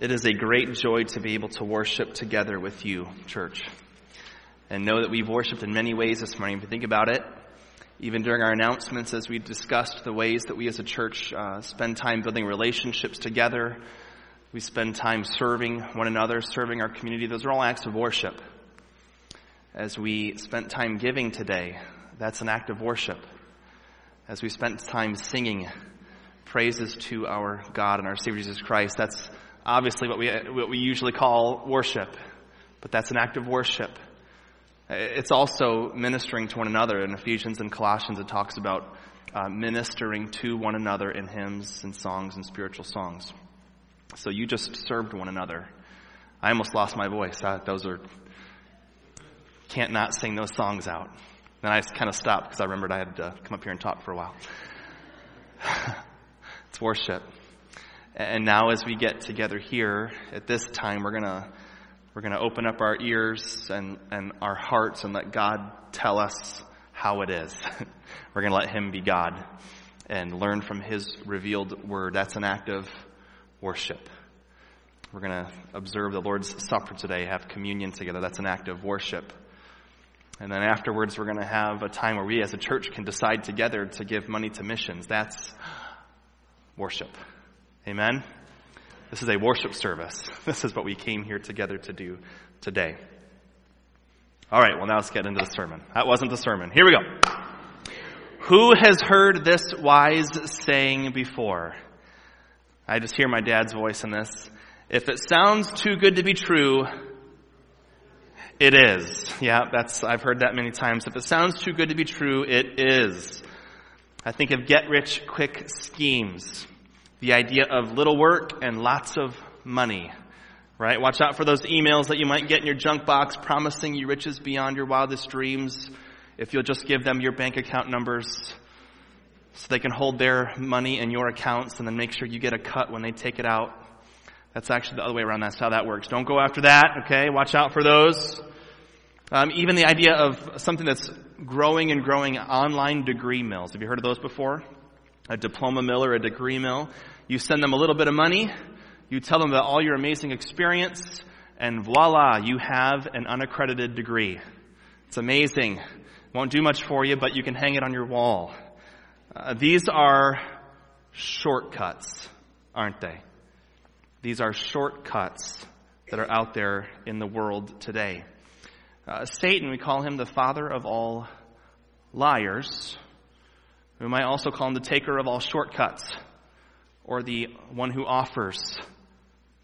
It is a great joy to be able to worship together with you, church. And know that we've worshiped in many ways this morning. If you think about it, even during our announcements as we discussed the ways that we as a church uh, spend time building relationships together, we spend time serving one another, serving our community, those are all acts of worship. As we spent time giving today, that's an act of worship. As we spent time singing praises to our God and our Savior Jesus Christ, that's obviously what we, what we usually call worship, but that's an act of worship. It's also ministering to one another. In Ephesians and Colossians, it talks about uh, ministering to one another in hymns and songs and spiritual songs. So you just served one another. I almost lost my voice. I, those are, can't not sing those songs out. And I kind of stopped because I remembered I had to come up here and talk for a while. it's worship. And now as we get together here at this time, we're gonna, we're gonna open up our ears and, and our hearts and let God tell us how it is. we're gonna let Him be God and learn from His revealed word. That's an act of worship. We're gonna observe the Lord's Supper today, have communion together. That's an act of worship. And then afterwards, we're going to have a time where we as a church can decide together to give money to missions. That's worship. Amen? This is a worship service. This is what we came here together to do today. All right, well, now let's get into the sermon. That wasn't the sermon. Here we go. Who has heard this wise saying before? I just hear my dad's voice in this. If it sounds too good to be true, it is. Yeah, that's, I've heard that many times. If it sounds too good to be true, it is. I think of get rich quick schemes the idea of little work and lots of money. Right? Watch out for those emails that you might get in your junk box promising you riches beyond your wildest dreams if you'll just give them your bank account numbers so they can hold their money in your accounts and then make sure you get a cut when they take it out. That's actually the other way around. That's how that works. Don't go after that, okay? Watch out for those. Um, even the idea of something that's growing and growing online degree mills. Have you heard of those before? a diploma mill or a degree mill. You send them a little bit of money, you tell them about all your amazing experience, and voila, you have an unaccredited degree. It's amazing. Won't do much for you, but you can hang it on your wall. Uh, these are shortcuts, aren't they? These are shortcuts that are out there in the world today. Uh, Satan, we call him the father of all liars. We might also call him the taker of all shortcuts, or the one who offers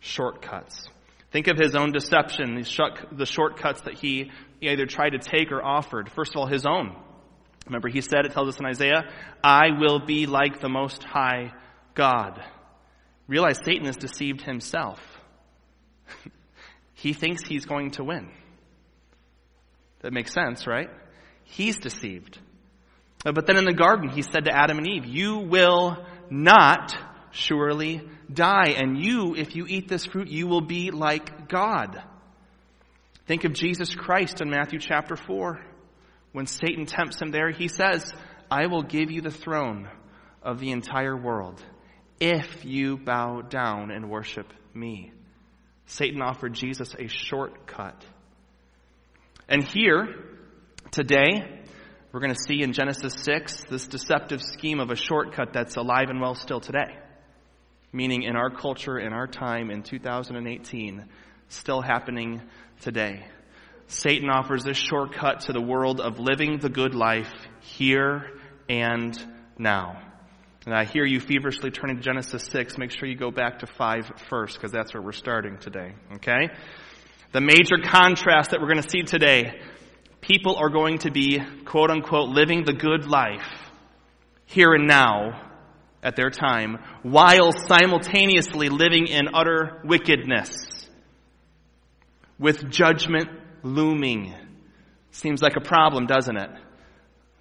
shortcuts. Think of his own deception, the shortcuts that he either tried to take or offered. First of all, his own. Remember, he said, it tells us in Isaiah, I will be like the Most High God. Realize Satan has deceived himself. he thinks he's going to win. That makes sense, right? He's deceived. But then in the garden, he said to Adam and Eve, You will not surely die. And you, if you eat this fruit, you will be like God. Think of Jesus Christ in Matthew chapter 4. When Satan tempts him there, he says, I will give you the throne of the entire world if you bow down and worship me. Satan offered Jesus a shortcut. And here, today, we're going to see in Genesis 6 this deceptive scheme of a shortcut that's alive and well still today. Meaning in our culture, in our time, in 2018, still happening today. Satan offers this shortcut to the world of living the good life here and now. And I hear you feverishly turning to Genesis 6. Make sure you go back to 5 first, because that's where we're starting today. Okay? The major contrast that we're going to see today people are going to be, quote unquote, living the good life here and now at their time, while simultaneously living in utter wickedness, with judgment looming. Seems like a problem, doesn't it?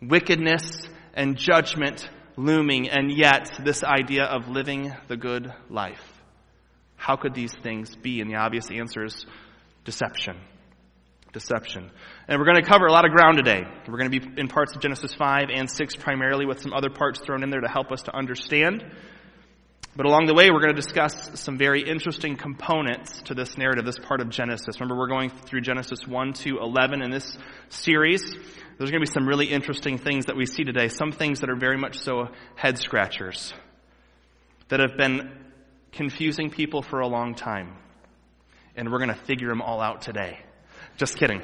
Wickedness and judgment looming, and yet this idea of living the good life. How could these things be? And the obvious answer is deception deception. And we're going to cover a lot of ground today. We're going to be in parts of Genesis 5 and 6 primarily with some other parts thrown in there to help us to understand. But along the way, we're going to discuss some very interesting components to this narrative, this part of Genesis. Remember, we're going through Genesis 1 to 11 in this series. There's going to be some really interesting things that we see today. Some things that are very much so head scratchers that have been confusing people for a long time. And we're going to figure them all out today. Just kidding.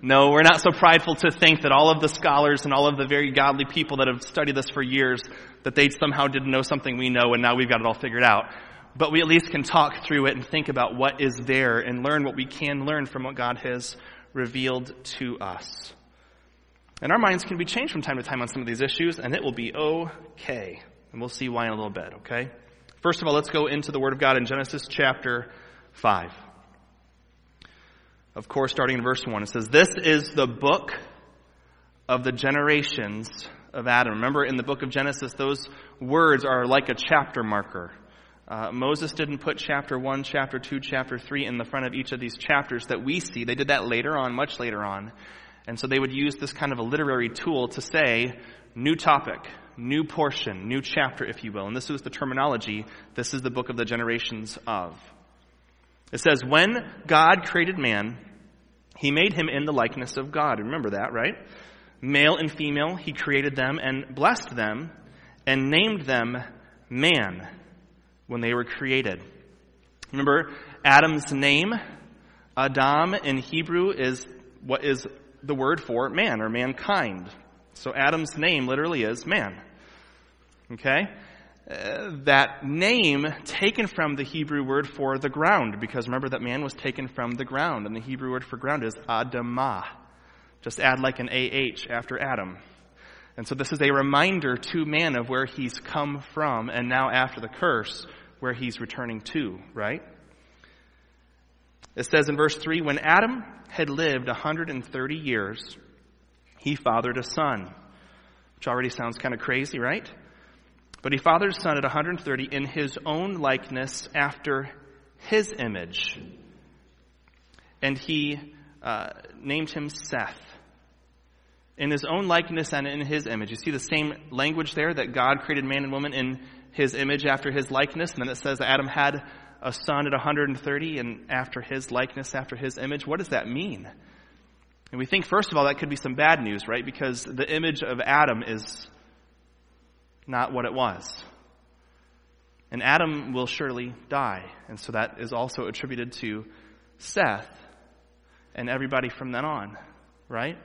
No, we're not so prideful to think that all of the scholars and all of the very godly people that have studied this for years, that they somehow didn't know something we know and now we've got it all figured out. But we at least can talk through it and think about what is there and learn what we can learn from what God has revealed to us. And our minds can be changed from time to time on some of these issues, and it will be okay. And we'll see why in a little bit, okay? First of all, let's go into the Word of God in Genesis chapter 5 of course, starting in verse 1. It says, This is the book of the generations of Adam. Remember, in the book of Genesis, those words are like a chapter marker. Uh, Moses didn't put chapter 1, chapter 2, chapter 3 in the front of each of these chapters that we see. They did that later on, much later on. And so they would use this kind of a literary tool to say, new topic, new portion, new chapter, if you will. And this was the terminology. This is the book of the generations of. It says, when God created man, he made him in the likeness of God. Remember that, right? Male and female, he created them and blessed them and named them man when they were created. Remember, Adam's name, Adam in Hebrew, is what is the word for man or mankind. So Adam's name literally is man. Okay? That name taken from the Hebrew word for the ground, because remember that man was taken from the ground, and the Hebrew word for ground is Adamah. Just add like an AH after Adam. And so this is a reminder to man of where he's come from, and now after the curse, where he's returning to, right? It says in verse 3 When Adam had lived 130 years, he fathered a son. Which already sounds kind of crazy, right? But he fathered a son at 130 in his own likeness after his image. And he uh, named him Seth. In his own likeness and in his image. You see the same language there that God created man and woman in his image after his likeness. And then it says that Adam had a son at 130 and after his likeness, after his image. What does that mean? And we think, first of all, that could be some bad news, right? Because the image of Adam is not what it was. And Adam will surely die. And so that is also attributed to Seth and everybody from then on, right?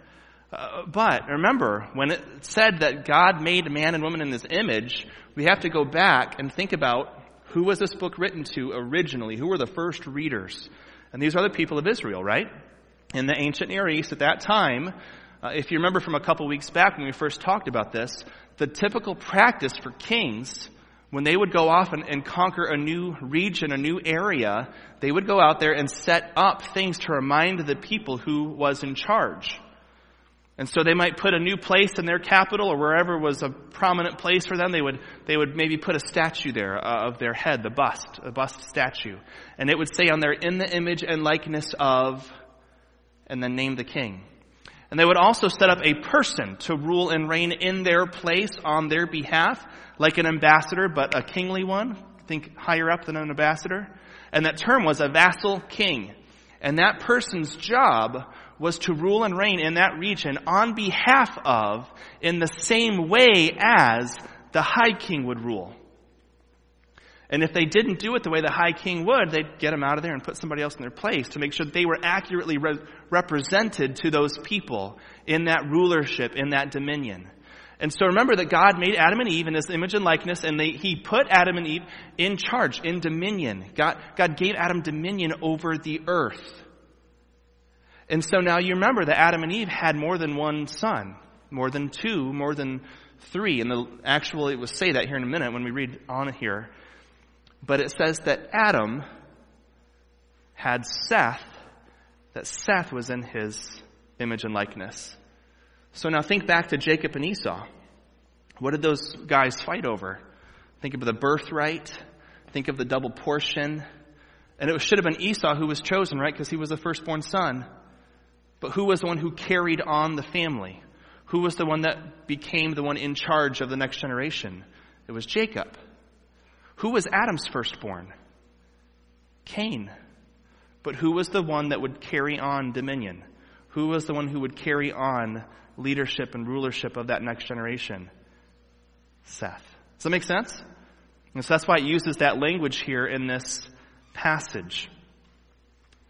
Uh, but remember, when it said that God made man and woman in his image, we have to go back and think about who was this book written to originally? Who were the first readers? And these are the people of Israel, right? In the ancient Near East at that time, uh, if you remember from a couple weeks back when we first talked about this, the typical practice for kings, when they would go off and, and, conquer a new region, a new area, they would go out there and set up things to remind the people who was in charge. And so they might put a new place in their capital or wherever was a prominent place for them. They would, they would maybe put a statue there uh, of their head, the bust, a bust statue. And it would say on there, in the image and likeness of, and then name the king. And they would also set up a person to rule and reign in their place on their behalf, like an ambassador, but a kingly one. Think higher up than an ambassador. And that term was a vassal king. And that person's job was to rule and reign in that region on behalf of, in the same way as the high king would rule. And if they didn't do it the way the high king would, they'd get them out of there and put somebody else in their place to make sure that they were accurately represented to those people in that rulership, in that dominion. And so remember that God made Adam and Eve in his image and likeness, and they, he put Adam and Eve in charge, in dominion. God, God gave Adam dominion over the earth. And so now you remember that Adam and Eve had more than one son, more than two, more than three. And the, actually, it will say that here in a minute when we read on here. But it says that Adam had Seth, that Seth was in his image and likeness. So now think back to Jacob and Esau. What did those guys fight over? Think of the birthright. Think of the double portion. And it should have been Esau who was chosen, right? Because he was the firstborn son. But who was the one who carried on the family? Who was the one that became the one in charge of the next generation? It was Jacob. Who was Adam's firstborn? Cain. But who was the one that would carry on dominion? Who was the one who would carry on leadership and rulership of that next generation? Seth. Does that make sense? And so that's why it uses that language here in this passage.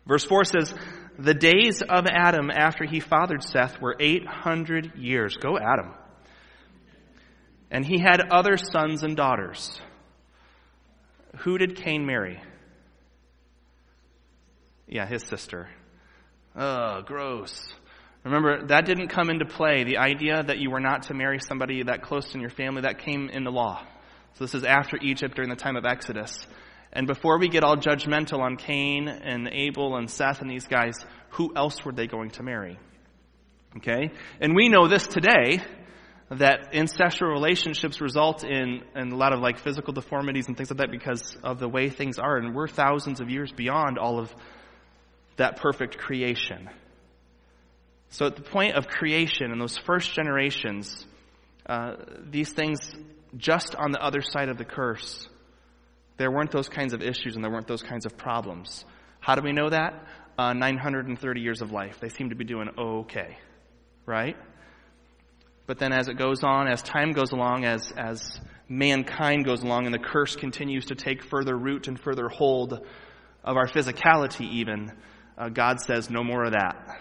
Verse 4 says, The days of Adam after he fathered Seth were 800 years. Go Adam. And he had other sons and daughters. Who did Cain marry? Yeah, his sister. Ugh, gross. Remember, that didn't come into play. The idea that you were not to marry somebody that close in your family, that came in the law. So this is after Egypt during the time of Exodus. And before we get all judgmental on Cain and Abel and Seth and these guys, who else were they going to marry? Okay? And we know this today that incestual relationships result in, in a lot of like physical deformities and things like that because of the way things are. And we're thousands of years beyond all of that perfect creation. So at the point of creation in those first generations, uh, these things just on the other side of the curse, there weren't those kinds of issues and there weren't those kinds of problems. How do we know that? Uh, 930 years of life. They seem to be doing okay, right? But then as it goes on, as time goes along, as, as mankind goes along and the curse continues to take further root and further hold of our physicality even, uh, God says, no more of that.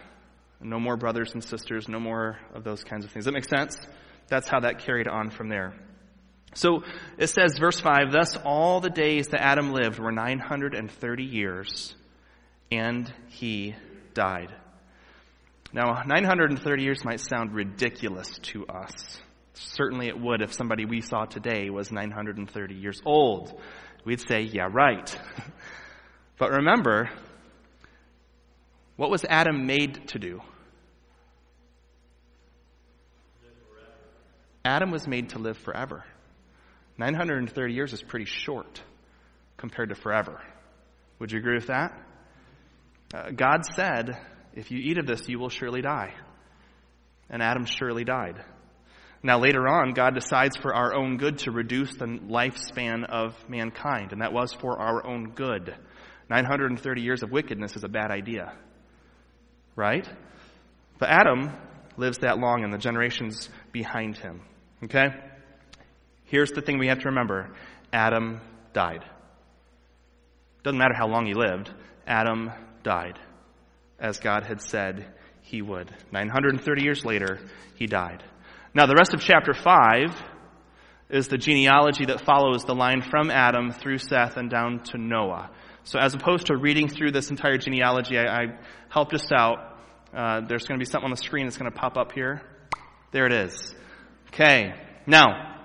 No more brothers and sisters, no more of those kinds of things. That make sense? That's how that carried on from there. So it says, verse 5, Thus all the days that Adam lived were 930 years, and he died. Now, 930 years might sound ridiculous to us. Certainly it would if somebody we saw today was 930 years old. We'd say, yeah, right. but remember, what was Adam made to do? Adam was made to live forever. 930 years is pretty short compared to forever. Would you agree with that? Uh, God said, if you eat of this, you will surely die. And Adam surely died. Now, later on, God decides for our own good to reduce the lifespan of mankind, and that was for our own good. 930 years of wickedness is a bad idea right? But Adam lives that long and the generations behind him. Okay? Here's the thing we have to remember Adam died. Doesn't matter how long he lived, Adam died, as God had said he would. 930 years later, he died. Now, the rest of chapter 5 is the genealogy that follows the line from Adam through Seth and down to Noah. So as opposed to reading through this entire genealogy, I, I helped us out. Uh, there's going to be something on the screen that's going to pop up here. There it is. Okay. Now,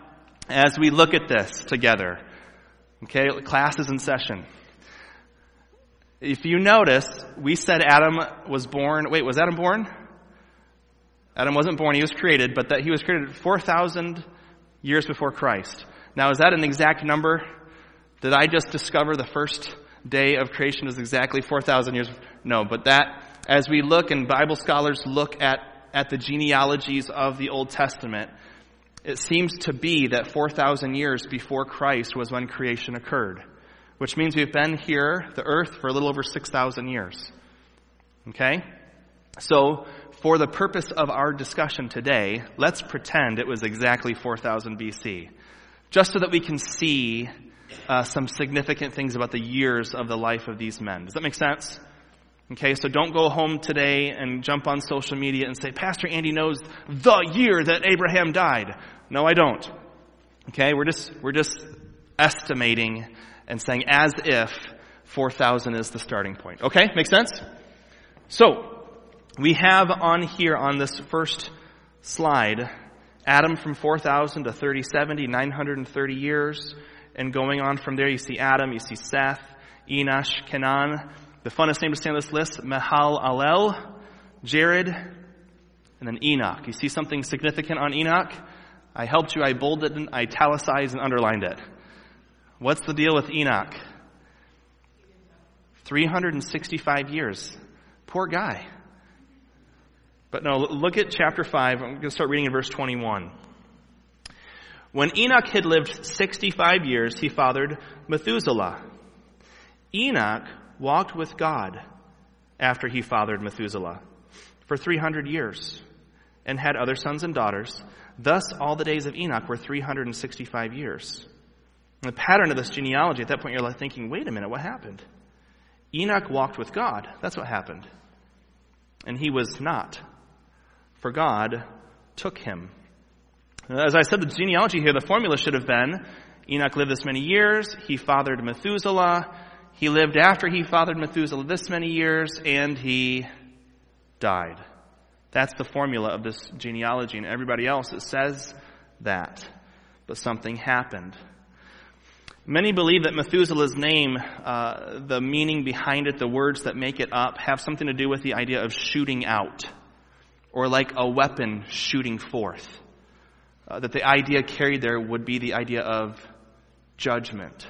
as we look at this together, okay, class is in session. If you notice, we said Adam was born. Wait, was Adam born? Adam wasn't born, he was created, but that he was created 4,000 years before Christ. Now, is that an exact number? Did I just discover the first day of creation is exactly 4,000 years. No, but that, as we look and Bible scholars look at, at the genealogies of the Old Testament, it seems to be that 4,000 years before Christ was when creation occurred, which means we've been here, the earth, for a little over 6,000 years. Okay? So, for the purpose of our discussion today, let's pretend it was exactly 4000 BC, just so that we can see uh, some significant things about the years of the life of these men. Does that make sense? Okay, so don't go home today and jump on social media and say, Pastor Andy knows the year that Abraham died. No, I don't. Okay, we're just, we're just estimating and saying as if 4,000 is the starting point. Okay, make sense? So, we have on here on this first slide, Adam from 4,000 to 3070, 930 years. And going on from there, you see Adam, you see Seth, Enosh, Kenan. The funnest name to stay on this list, Mahalalel, Jared, and then Enoch. You see something significant on Enoch? I helped you, I bolded I italicized and underlined it. What's the deal with Enoch? 365 years. Poor guy. But no, look at chapter 5. I'm going to start reading in verse 21. When Enoch had lived 65 years, he fathered Methuselah. Enoch walked with God after he fathered Methuselah for 300 years and had other sons and daughters. Thus, all the days of Enoch were 365 years. And the pattern of this genealogy, at that point, you're like thinking, wait a minute, what happened? Enoch walked with God. That's what happened. And he was not, for God took him. As I said, the genealogy here, the formula should have been Enoch lived this many years, he fathered Methuselah, he lived after he fathered Methuselah this many years, and he died. That's the formula of this genealogy, and everybody else, it says that. But something happened. Many believe that Methuselah's name, uh, the meaning behind it, the words that make it up, have something to do with the idea of shooting out, or like a weapon shooting forth. Uh, that the idea carried there would be the idea of judgment.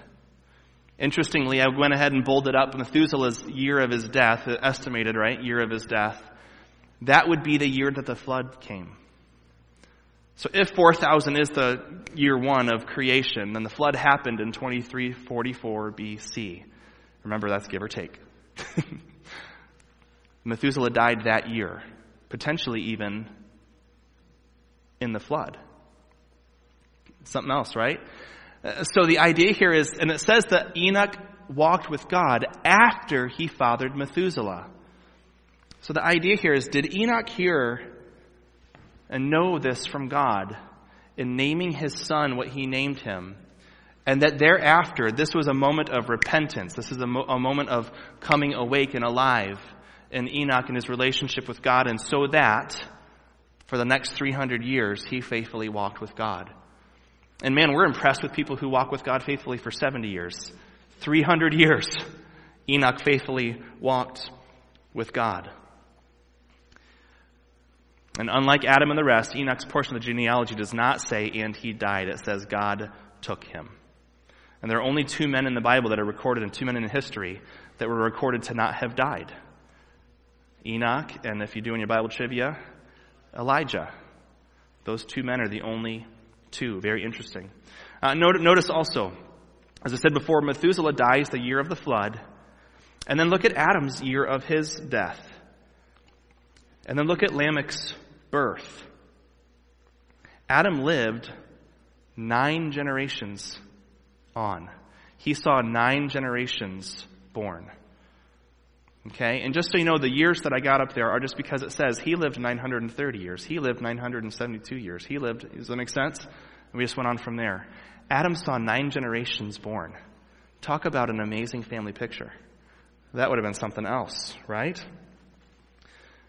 Interestingly, I went ahead and bolded up Methuselah's year of his death, estimated, right? Year of his death. That would be the year that the flood came. So if 4000 is the year one of creation, then the flood happened in 2344 BC. Remember, that's give or take. Methuselah died that year, potentially even in the flood. Something else, right? Uh, so the idea here is, and it says that Enoch walked with God after he fathered Methuselah. So the idea here is, did Enoch hear and know this from God in naming his son what he named him? And that thereafter, this was a moment of repentance. This is a, mo- a moment of coming awake and alive in Enoch and his relationship with God. And so that, for the next 300 years, he faithfully walked with God. And man, we're impressed with people who walk with God faithfully for 70 years. 300 years, Enoch faithfully walked with God. And unlike Adam and the rest, Enoch's portion of the genealogy does not say, and he died. It says, God took him. And there are only two men in the Bible that are recorded, and two men in history that were recorded to not have died Enoch, and if you do in your Bible trivia, Elijah. Those two men are the only two. Very interesting. Uh, notice also, as I said before, Methuselah dies the year of the flood. And then look at Adam's year of his death. And then look at Lamech's birth. Adam lived nine generations on. He saw nine generations born. Okay? And just so you know, the years that I got up there are just because it says he lived 930 years. He lived 972 years. He lived, does that make sense? And we just went on from there. Adam saw nine generations born. Talk about an amazing family picture. That would have been something else, right?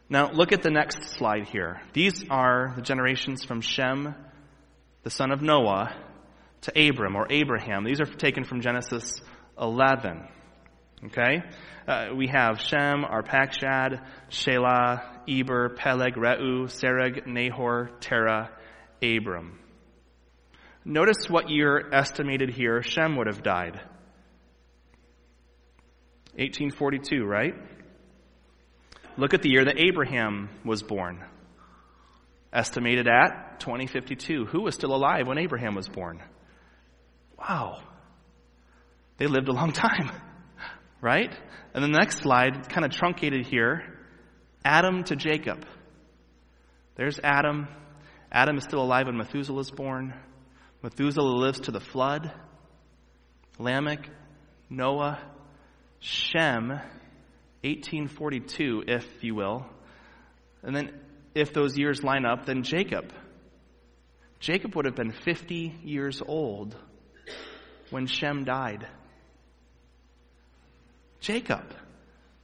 Now, look at the next slide here. These are the generations from Shem, the son of Noah, to Abram or Abraham. These are taken from Genesis 11. Okay? Uh, we have Shem, Arpachshad, Shelah, Eber, Peleg, Reu, Serug, Nahor, Terah, Abram. Notice what year estimated here Shem would have died. 1842, right? Look at the year that Abraham was born. Estimated at 2052. Who was still alive when Abraham was born? Wow. They lived a long time, right? And the next slide—it's kind of truncated here Adam to Jacob. There's Adam. Adam is still alive when Methuselah is born. Methuselah lives to the flood. Lamech, Noah, Shem, 1842, if you will. And then, if those years line up, then Jacob. Jacob would have been 50 years old when Shem died. Jacob,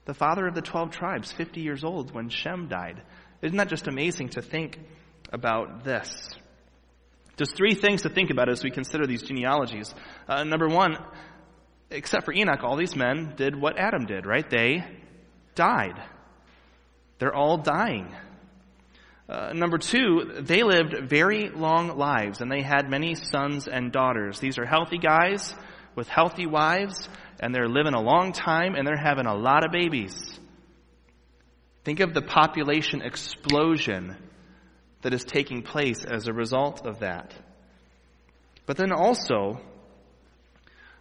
the father of the 12 tribes, 50 years old when Shem died. Isn't that just amazing to think about this? There's three things to think about as we consider these genealogies. Uh, number one, except for Enoch, all these men did what Adam did, right? They died. They're all dying. Uh, number two, they lived very long lives and they had many sons and daughters. These are healthy guys with healthy wives and they're living a long time and they're having a lot of babies. Think of the population explosion that is taking place as a result of that. But then also,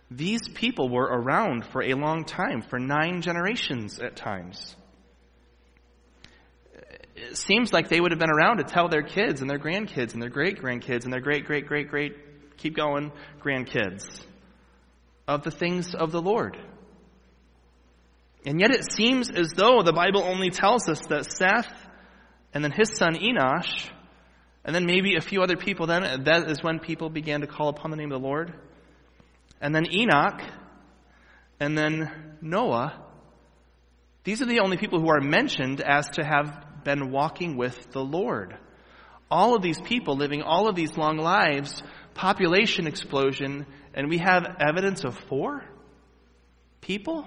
these people were around for a long time, for nine generations at times. It seems like they would have been around to tell their kids and their grandkids and their great grandkids and their great great great great, keep going, grandkids of the things of the Lord. And yet it seems as though the Bible only tells us that Seth and then his son Enosh, and then maybe a few other people, then that is when people began to call upon the name of the Lord. And then Enoch, and then Noah. These are the only people who are mentioned as to have been walking with the Lord. All of these people living all of these long lives, population explosion, and we have evidence of four people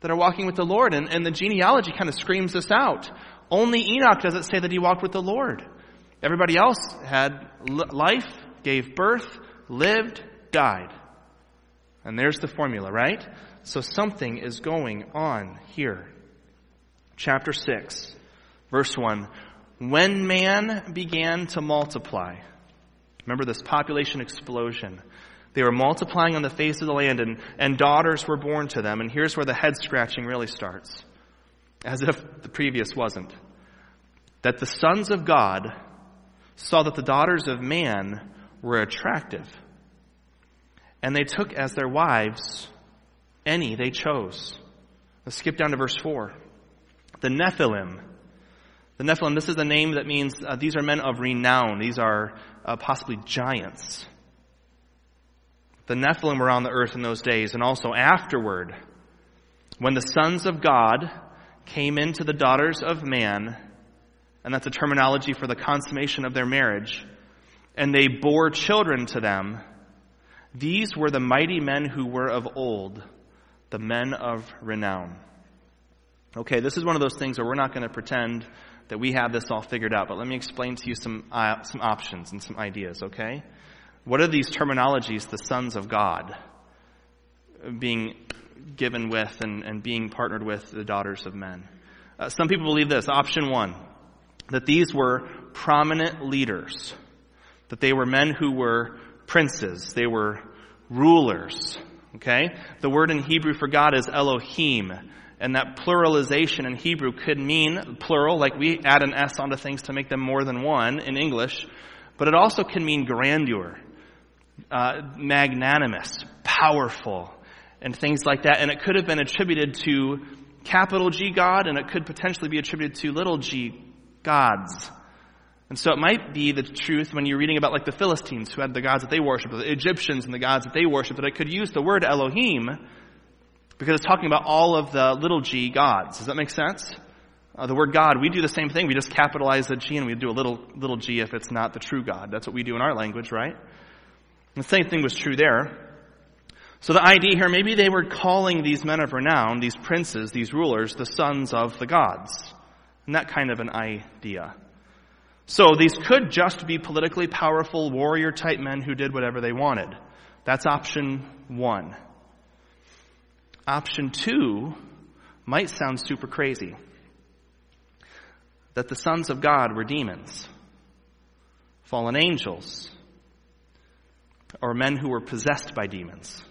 that are walking with the Lord. And, and the genealogy kind of screams this out. Only Enoch doesn't say that he walked with the Lord. Everybody else had life, gave birth, lived, died. And there's the formula, right? So something is going on here. Chapter 6, verse 1. When man began to multiply, remember this population explosion. They were multiplying on the face of the land, and, and daughters were born to them. And here's where the head scratching really starts, as if the previous wasn't. That the sons of God saw that the daughters of man were attractive, and they took as their wives any they chose. Let's skip down to verse 4. The Nephilim. The Nephilim, this is a name that means uh, these are men of renown. These are uh, possibly giants the Nephilim were on the earth in those days, and also afterward, when the sons of God came into the daughters of man, and that's a terminology for the consummation of their marriage, and they bore children to them, these were the mighty men who were of old, the men of renown. Okay, this is one of those things where we're not going to pretend that we have this all figured out, but let me explain to you some, uh, some options and some ideas, okay? What are these terminologies, the sons of God, being given with and, and being partnered with the daughters of men? Uh, some people believe this. Option one, that these were prominent leaders, that they were men who were princes, they were rulers. Okay? The word in Hebrew for God is Elohim. And that pluralization in Hebrew could mean plural, like we add an S onto things to make them more than one in English, but it also can mean grandeur uh, magnanimous, powerful, and things like that. And it could have been attributed to capital G God, and it could potentially be attributed to little g gods. And so it might be the truth when you're reading about like the Philistines who had the gods that they worshiped, the Egyptians and the gods that they worshiped, that it could use the word Elohim because it's talking about all of the little g gods. Does that make sense? Uh, the word God, we do the same thing. We just capitalize the G and we do a little, little g if it's not the true God. That's what we do in our language, right? The same thing was true there. So the idea here, maybe they were calling these men of renown, these princes, these rulers, the sons of the gods. And that kind of an idea. So these could just be politically powerful warrior type men who did whatever they wanted. That's option one. Option two might sound super crazy. That the sons of God were demons, fallen angels, or men who were possessed by demons.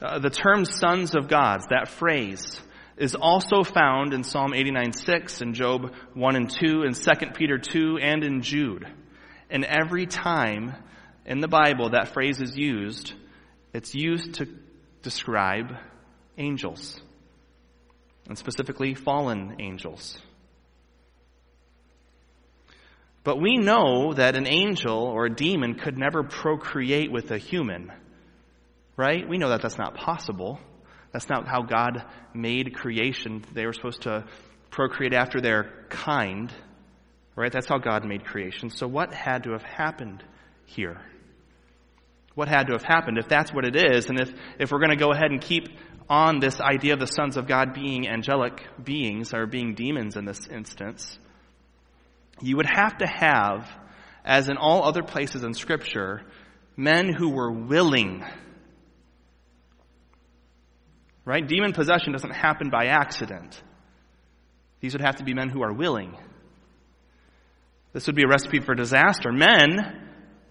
Uh, the term sons of gods, that phrase, is also found in Psalm 89:6 and Job 1 and 2 and 2 Peter 2 and in Jude. And every time in the Bible that phrase is used, it's used to describe angels. And specifically fallen angels. But we know that an angel or a demon could never procreate with a human. Right? We know that that's not possible. That's not how God made creation. They were supposed to procreate after their kind. Right? That's how God made creation. So what had to have happened here? What had to have happened if that's what it is, and if, if we're going to go ahead and keep on this idea of the sons of God being angelic beings, or being demons in this instance, you would have to have, as in all other places in Scripture, men who were willing. Right? Demon possession doesn't happen by accident. These would have to be men who are willing. This would be a recipe for disaster. Men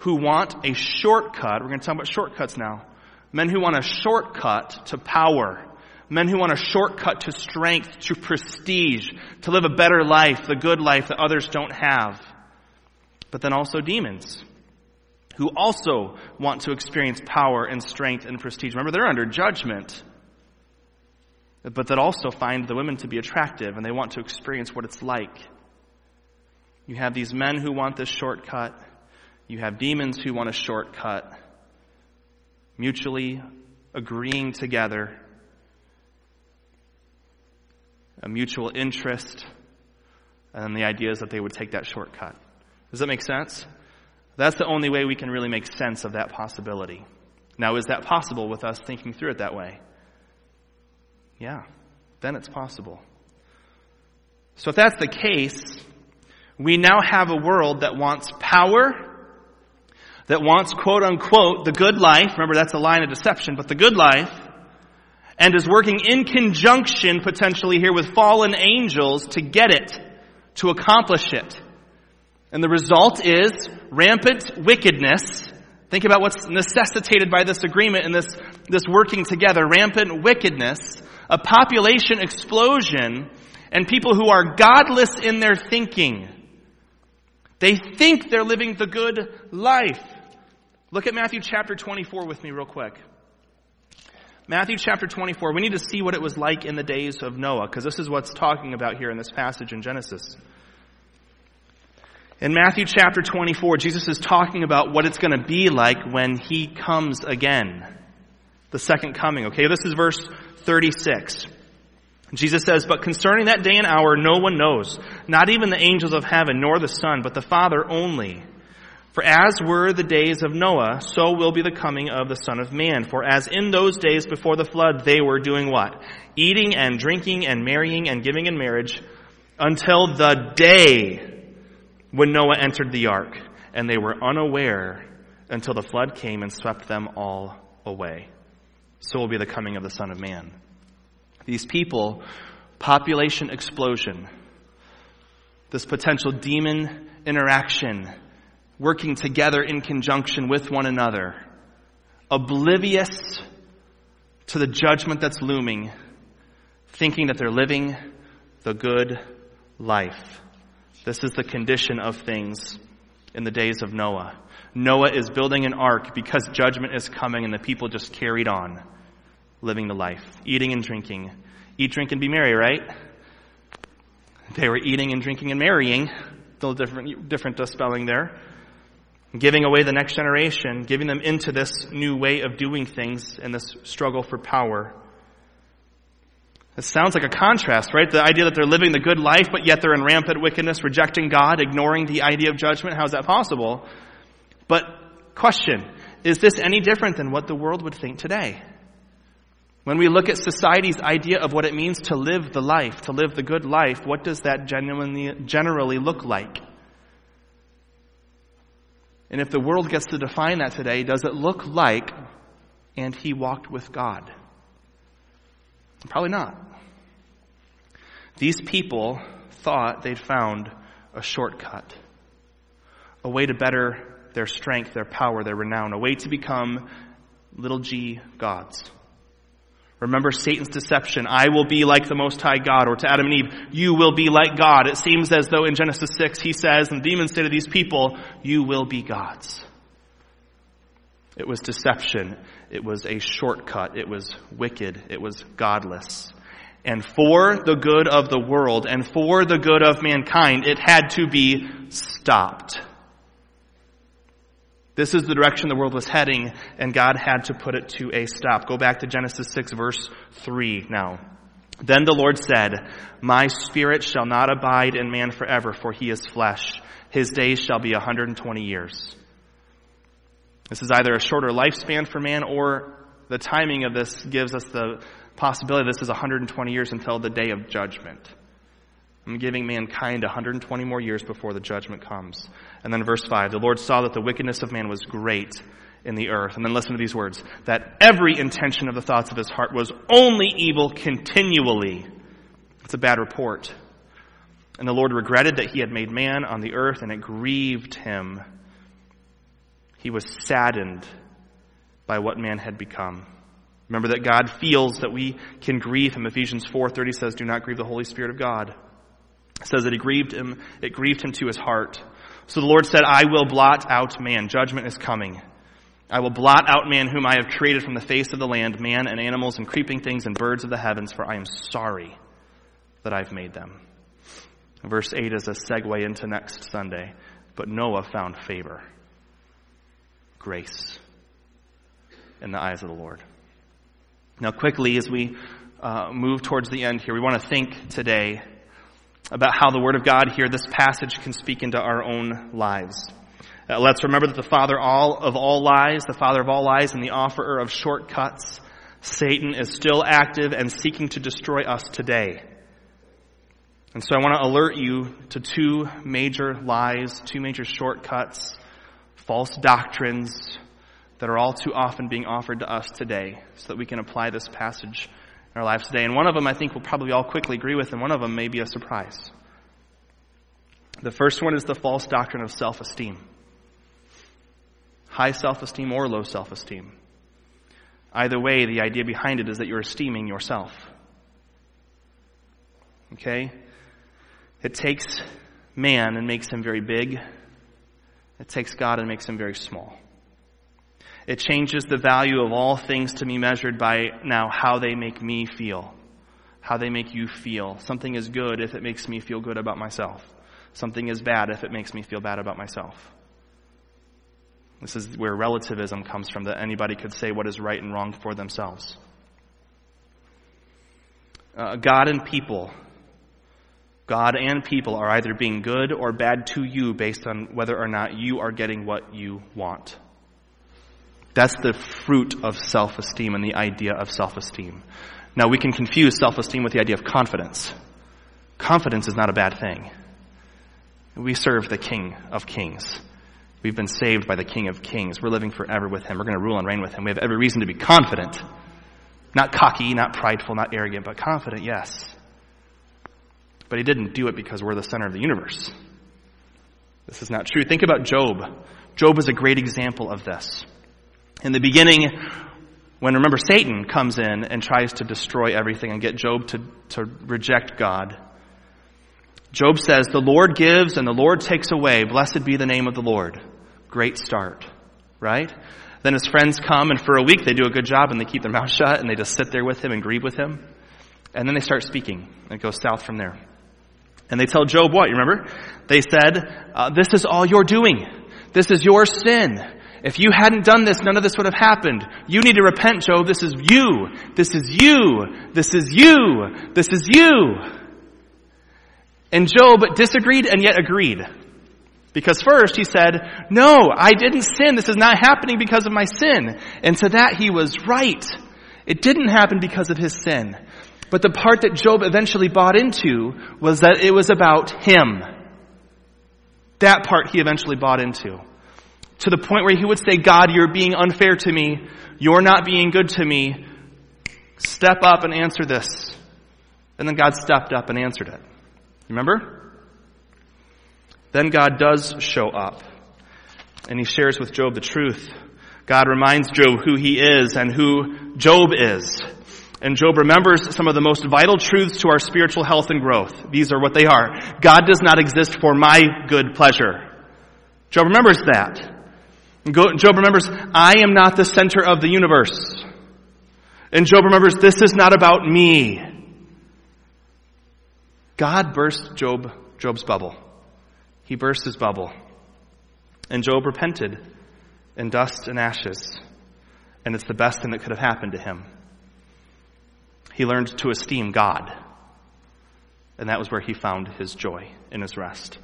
who want a shortcut. We're going to talk about shortcuts now. Men who want a shortcut to power. Men who want a shortcut to strength, to prestige, to live a better life, the good life that others don't have. But then also demons who also want to experience power and strength and prestige. Remember, they're under judgment, but that also find the women to be attractive and they want to experience what it's like. You have these men who want this shortcut. You have demons who want a shortcut, mutually agreeing together, a mutual interest, and the idea is that they would take that shortcut. Does that make sense? That's the only way we can really make sense of that possibility. Now, is that possible with us thinking through it that way? Yeah, then it's possible. So if that's the case, we now have a world that wants power, that wants quote unquote the good life. Remember, that's a line of deception, but the good life, and is working in conjunction potentially here with fallen angels to get it, to accomplish it. And the result is rampant wickedness. Think about what's necessitated by this agreement and this, this working together. Rampant wickedness, a population explosion, and people who are godless in their thinking. They think they're living the good life. Look at Matthew chapter 24 with me real quick. Matthew chapter 24, we need to see what it was like in the days of Noah, because this is what's talking about here in this passage in Genesis. In Matthew chapter 24, Jesus is talking about what it's going to be like when he comes again. The second coming, okay? This is verse 36. Jesus says, But concerning that day and hour, no one knows, not even the angels of heaven, nor the Son, but the Father only. For as were the days of Noah, so will be the coming of the Son of Man. For as in those days before the flood, they were doing what? Eating and drinking and marrying and giving in marriage until the day when Noah entered the ark, and they were unaware until the flood came and swept them all away. So will be the coming of the Son of Man. These people, population explosion, this potential demon interaction, working together in conjunction with one another, oblivious to the judgment that's looming, thinking that they're living the good life. This is the condition of things in the days of Noah. Noah is building an ark because judgment is coming and the people just carried on living the life, eating and drinking. Eat, drink, and be merry, right? They were eating and drinking and marrying. Still different, different spelling there. Giving away the next generation, giving them into this new way of doing things and this struggle for power. It sounds like a contrast, right? The idea that they're living the good life, but yet they're in rampant wickedness, rejecting God, ignoring the idea of judgment. How is that possible? But, question, is this any different than what the world would think today? When we look at society's idea of what it means to live the life, to live the good life, what does that genuinely, generally look like? And if the world gets to define that today, does it look like, and he walked with God? Probably not. These people thought they'd found a shortcut, a way to better their strength, their power, their renown, a way to become little g gods. Remember Satan's deception. I will be like the Most High God. Or to Adam and Eve, you will be like God. It seems as though in Genesis 6 he says, and the demons say to these people, you will be gods. It was deception. It was a shortcut. It was wicked. It was godless. And for the good of the world and for the good of mankind, it had to be stopped. This is the direction the world was heading, and God had to put it to a stop. Go back to Genesis 6, verse 3 now. Then the Lord said, My spirit shall not abide in man forever, for he is flesh. His days shall be a 120 years. This is either a shorter lifespan for man or the timing of this gives us the possibility this is 120 years until the day of judgment. I'm giving mankind 120 more years before the judgment comes. And then verse 5, the Lord saw that the wickedness of man was great in the earth. And then listen to these words, that every intention of the thoughts of his heart was only evil continually. It's a bad report. And the Lord regretted that he had made man on the earth and it grieved him He was saddened by what man had become. Remember that God feels that we can grieve him. Ephesians 4:30 says, "Do not grieve the Holy Spirit of God." It says that he grieved him, it grieved him to his heart. So the Lord said, "I will blot out man. Judgment is coming. I will blot out man whom I have created from the face of the land, man and animals and creeping things and birds of the heavens, for I am sorry that I've made them." Verse 8 is a segue into next Sunday. But Noah found favor grace in the eyes of the Lord. Now, quickly, as we uh, move towards the end here, we want to think today about how the Word of God here, this passage, can speak into our own lives. Uh, let's remember that the father all of all lies, the father of all lies, and the offerer of shortcuts, Satan, is still active and seeking to destroy us today. And so I want to alert you to two major lies, two major shortcuts false doctrines that are all too often being offered to us today so that we can apply this passage in our lives today. And one of them I think we'll probably all quickly agree with, and one of them may be a surprise. The first one is the false doctrine of self esteem high self esteem or low self esteem. Either way, the idea behind it is that you're esteeming yourself. Okay? It takes man and makes him very big. It takes God and makes him very small. It changes the value of all things to be measured by now how they make me feel. How they make you feel. Something is good if it makes me feel good about myself. Something is bad if it makes me feel bad about myself. This is where relativism comes from, that anybody could say what is right and wrong for themselves. Uh, God and people God and people are either being good or bad to you based on whether or not you are getting what you want. That's the fruit of self esteem and the idea of self esteem. Now, we can confuse self esteem with the idea of confidence. Confidence is not a bad thing. We serve the King of Kings. We've been saved by the King of Kings. We're living forever with Him. We're going to rule and reign with Him. We have every reason to be confident. Not cocky, not prideful, not arrogant, but confident, yes. But he didn't do it because we're the center of the universe. This is not true. Think about Job. Job is a great example of this. In the beginning, when remember Satan comes in and tries to destroy everything and get Job to, to reject God, Job says, The Lord gives and the Lord takes away. Blessed be the name of the Lord. Great start, right? Then his friends come and for a week they do a good job and they keep their mouth shut and they just sit there with him and grieve with him. And then they start speaking and it goes south from there. And they tell Job what? You remember? They said, uh, This is all you're doing. This is your sin. If you hadn't done this, none of this would have happened. You need to repent, Job. This is you. This is you. This is you. This is you. And Job disagreed and yet agreed. Because first he said, No, I didn't sin. This is not happening because of my sin. And to that he was right. It didn't happen because of his sin. But the part that Job eventually bought into was that it was about him. That part he eventually bought into. To the point where he would say, God, you're being unfair to me. You're not being good to me. Step up and answer this. And then God stepped up and answered it. Remember? Then God does show up. And he shares with Job the truth. God reminds Job who he is and who Job is. And Job remembers some of the most vital truths to our spiritual health and growth. These are what they are. God does not exist for my good pleasure. Job remembers that. Job remembers, I am not the center of the universe. And Job remembers, this is not about me. God burst Job, Job's bubble. He burst his bubble. And Job repented in dust and ashes. And it's the best thing that could have happened to him he learned to esteem God. And that was where he found his joy in his rest.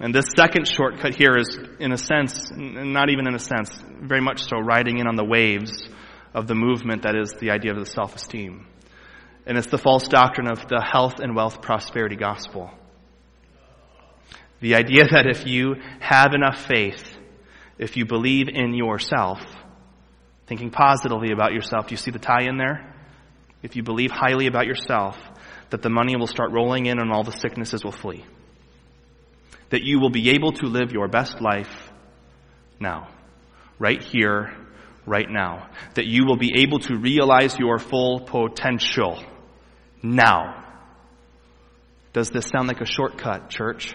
And this second shortcut here is, in a sense, not even in a sense, very much so, riding in on the waves of the movement that is the idea of the self esteem. And it's the false doctrine of the health and wealth prosperity gospel. The idea that if you have enough faith, if you believe in yourself, thinking positively about yourself, do you see the tie in there? if you believe highly about yourself, that the money will start rolling in and all the sicknesses will flee. That you will be able to live your best life now. right here, right now. That you will be able to realize your full potential now. Does this sound like a shortcut, church?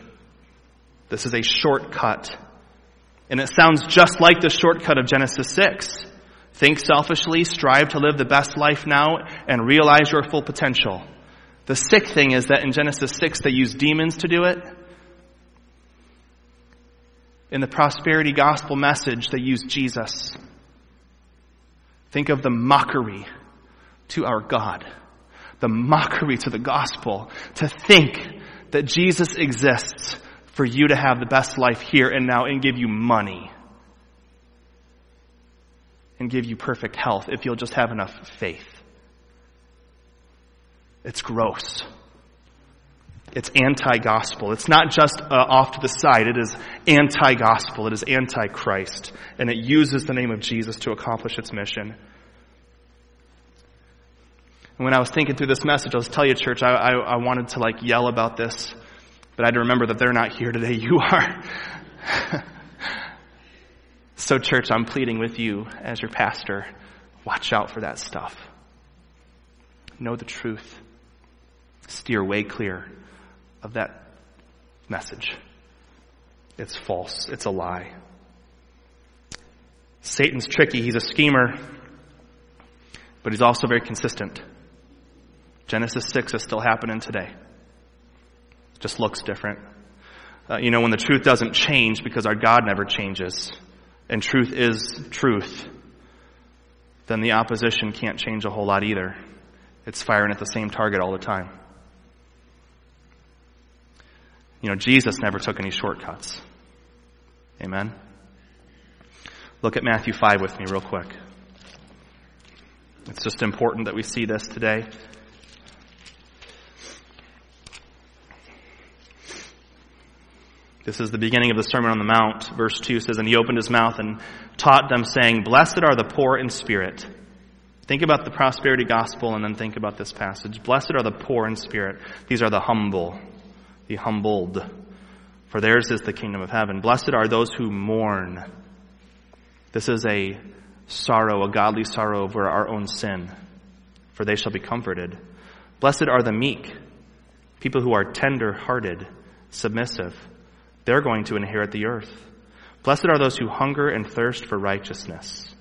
This is a shortcut. And it sounds just like the shortcut of Genesis 6. Think selfishly, strive to live the best life now, and realize your full potential. The sick thing is that in Genesis 6 they use demons to do it. In the prosperity gospel message, they use Jesus. Think of the mockery to our God, the mockery to the gospel, to think that Jesus exists for you to have the best life here and now and give you money and give you perfect health if you'll just have enough faith. It's gross. It's anti gospel. It's not just uh, off to the side. It is anti gospel. It is anti Christ. And it uses the name of Jesus to accomplish its mission. And when I was thinking through this message, I'll just tell you, church, I, I, I wanted to like yell about this, but I had to remember that they're not here today. You are. so, church, I'm pleading with you as your pastor watch out for that stuff. Know the truth. Steer way clear of that message. It's false. It's a lie. Satan's tricky. He's a schemer, but he's also very consistent. Genesis 6 is still happening today. It just looks different. Uh, you know, when the truth doesn't change because our God never changes, and truth is truth, then the opposition can't change a whole lot either. It's firing at the same target all the time. You know, Jesus never took any shortcuts. Amen? Look at Matthew 5 with me, real quick. It's just important that we see this today. This is the beginning of the Sermon on the Mount. Verse 2 says, And he opened his mouth and taught them, saying, Blessed are the poor in spirit. Think about the prosperity gospel and then think about this passage. Blessed are the poor in spirit. These are the humble the humbled, for theirs is the kingdom of heaven. Blessed are those who mourn. This is a sorrow, a godly sorrow over our own sin, for they shall be comforted. Blessed are the meek, people who are tender hearted, submissive. They're going to inherit the earth. Blessed are those who hunger and thirst for righteousness.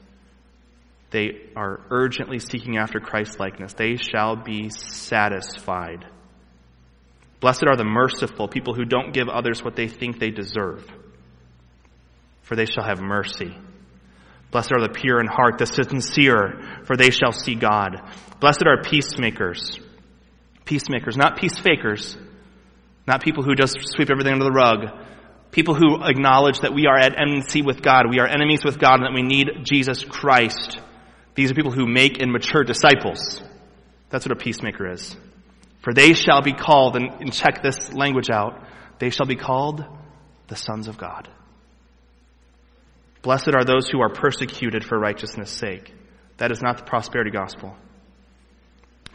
They are urgently seeking after Christ likeness. They shall be satisfied. Blessed are the merciful, people who don't give others what they think they deserve, for they shall have mercy. Blessed are the pure in heart, the sincere, for they shall see God. Blessed are peacemakers. Peacemakers, not peace fakers, not people who just sweep everything under the rug. People who acknowledge that we are at enmity with God, we are enemies with God, and that we need Jesus Christ. These are people who make and mature disciples. That's what a peacemaker is. For they shall be called, and, and check this language out, they shall be called the sons of God. Blessed are those who are persecuted for righteousness' sake. That is not the prosperity gospel.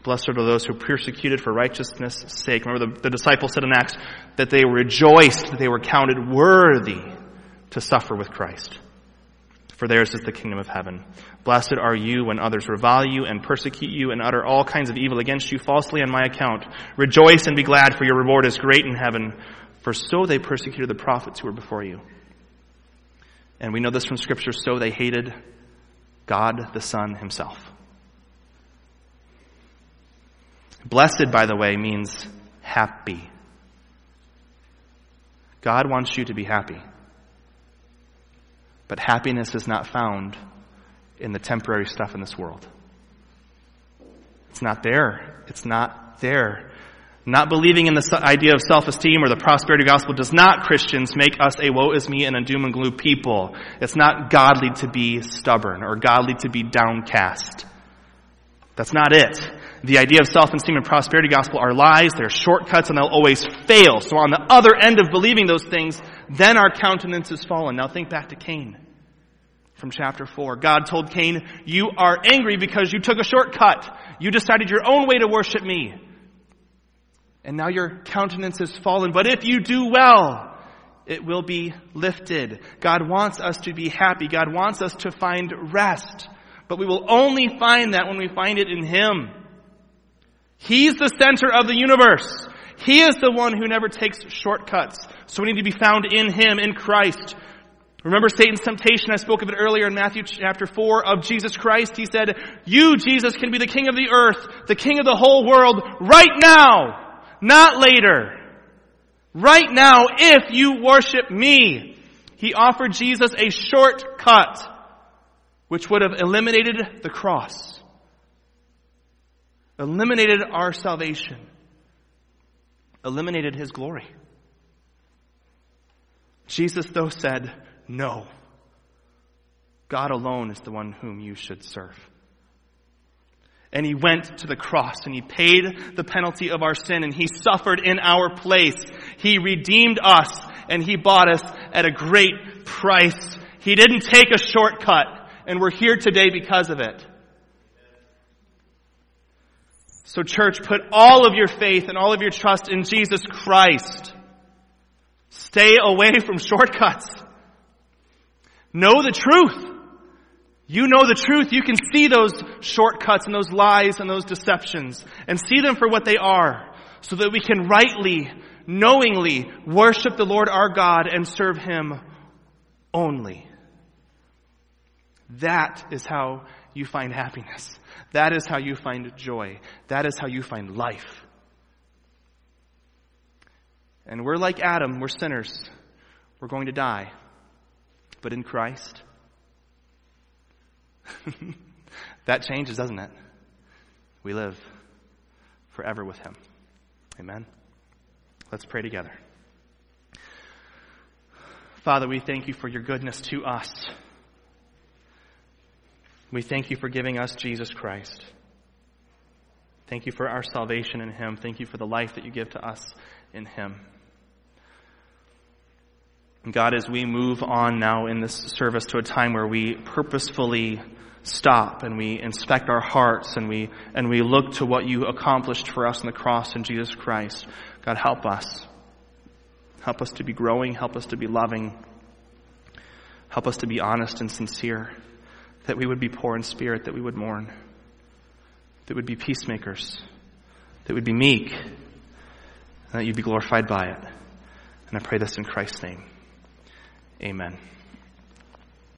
Blessed are those who are persecuted for righteousness' sake. Remember, the, the disciples said in Acts that they rejoiced that they were counted worthy to suffer with Christ for theirs is the kingdom of heaven. Blessed are you when others revile you and persecute you and utter all kinds of evil against you falsely on my account. Rejoice and be glad, for your reward is great in heaven, for so they persecuted the prophets who were before you. And we know this from Scripture, so they hated God the Son himself. Blessed, by the way, means happy. God wants you to be happy. But happiness is not found in the temporary stuff in this world. It's not there. It's not there. Not believing in the idea of self-esteem or the prosperity gospel does not, Christians, make us a woe is me and a doom and gloom people. It's not godly to be stubborn or godly to be downcast. That's not it. The idea of self-esteem and prosperity gospel are lies, they're shortcuts, and they'll always fail. So on the other end of believing those things, then our countenance is fallen. Now think back to Cain from chapter 4. God told Cain, You are angry because you took a shortcut. You decided your own way to worship me. And now your countenance is fallen. But if you do well, it will be lifted. God wants us to be happy. God wants us to find rest. But we will only find that when we find it in Him. He's the center of the universe. He is the one who never takes shortcuts. So we need to be found in Him, in Christ. Remember Satan's temptation? I spoke of it earlier in Matthew chapter 4 of Jesus Christ. He said, You, Jesus, can be the king of the earth, the king of the whole world right now, not later. Right now, if you worship me. He offered Jesus a shortcut, which would have eliminated the cross, eliminated our salvation, eliminated his glory. Jesus, though, said, No. God alone is the one whom you should serve. And he went to the cross and he paid the penalty of our sin and he suffered in our place. He redeemed us and he bought us at a great price. He didn't take a shortcut and we're here today because of it. So church, put all of your faith and all of your trust in Jesus Christ. Stay away from shortcuts. Know the truth. You know the truth. You can see those shortcuts and those lies and those deceptions and see them for what they are so that we can rightly, knowingly worship the Lord our God and serve Him only. That is how you find happiness. That is how you find joy. That is how you find life. And we're like Adam, we're sinners. We're going to die. But in Christ, that changes, doesn't it? We live forever with Him. Amen. Let's pray together. Father, we thank you for your goodness to us. We thank you for giving us Jesus Christ. Thank you for our salvation in Him. Thank you for the life that you give to us in Him. God, as we move on now in this service to a time where we purposefully stop and we inspect our hearts and we, and we look to what you accomplished for us on the cross in Jesus Christ. God, help us. Help us to be growing. Help us to be loving. Help us to be honest and sincere. That we would be poor in spirit, that we would mourn. That would be peacemakers. That would be meek. And that you'd be glorified by it. And I pray this in Christ's name. Amen.